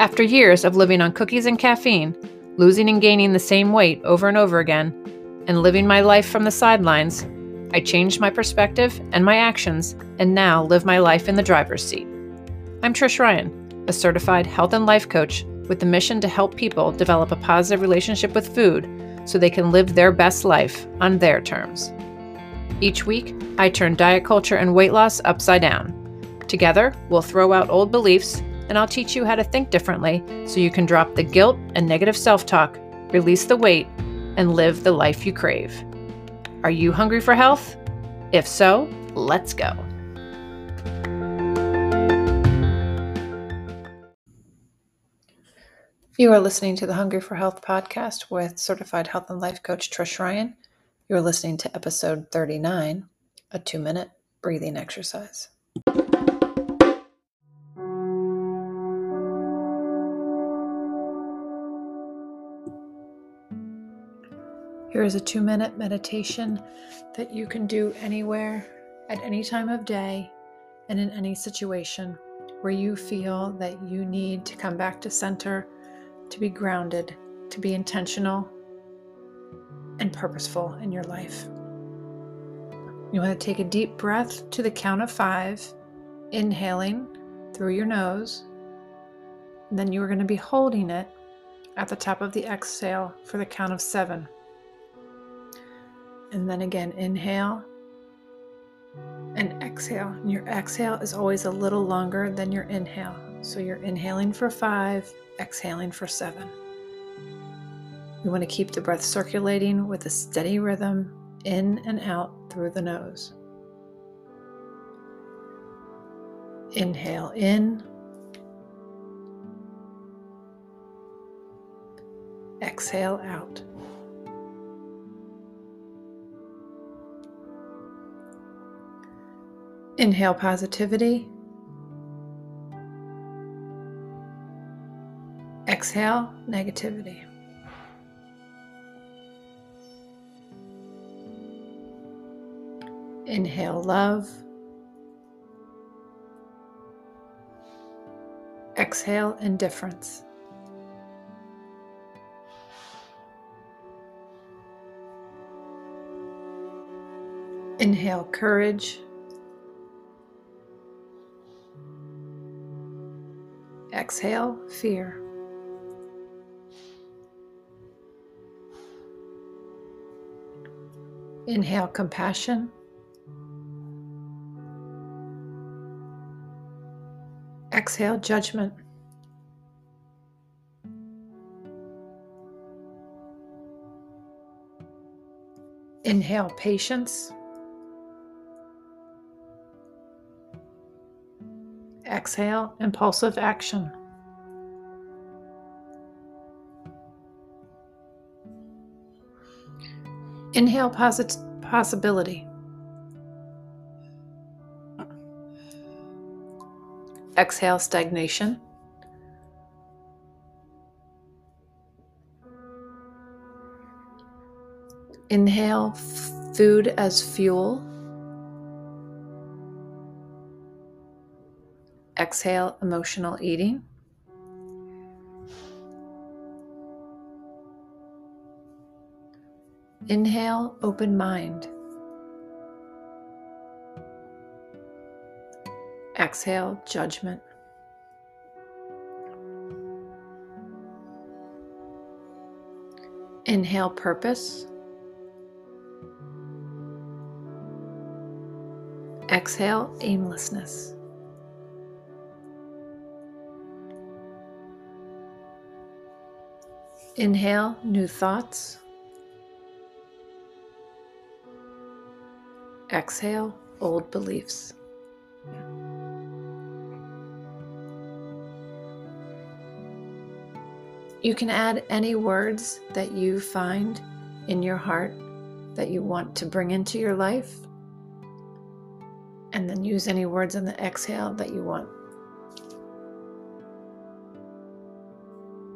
After years of living on cookies and caffeine, losing and gaining the same weight over and over again, and living my life from the sidelines, I changed my perspective and my actions and now live my life in the driver's seat. I'm Trish Ryan, a certified health and life coach with the mission to help people develop a positive relationship with food so they can live their best life on their terms. Each week, I turn diet culture and weight loss upside down. Together, we'll throw out old beliefs and I'll teach you how to think differently so you can drop the guilt and negative self talk, release the weight, and live the life you crave. Are you hungry for health? If so, let's go. You are listening to the Hungry for Health podcast with certified health and life coach Trish Ryan. You're listening to episode 39, a two minute breathing exercise. Here is a two minute meditation that you can do anywhere, at any time of day, and in any situation where you feel that you need to come back to center, to be grounded, to be intentional and purposeful in your life. You want to take a deep breath to the count of five, inhaling through your nose. Then you are going to be holding it at the top of the exhale for the count of seven. And then again, inhale and exhale. And your exhale is always a little longer than your inhale. So you're inhaling for five, exhaling for seven. You want to keep the breath circulating with a steady rhythm in and out through the nose. Inhale in. Exhale out. Inhale positivity. Exhale negativity. Inhale love. Exhale indifference. Inhale courage. Exhale, fear. Inhale, compassion. Exhale, judgment. Inhale, patience. Exhale, impulsive action. Inhale posit- possibility. Exhale stagnation. Inhale food as fuel. Exhale, emotional eating. Inhale, open mind. Exhale, judgment. Inhale, purpose. Exhale, aimlessness. Inhale, new thoughts. Exhale, old beliefs. You can add any words that you find in your heart that you want to bring into your life, and then use any words on the exhale that you want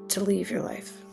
to leave your life.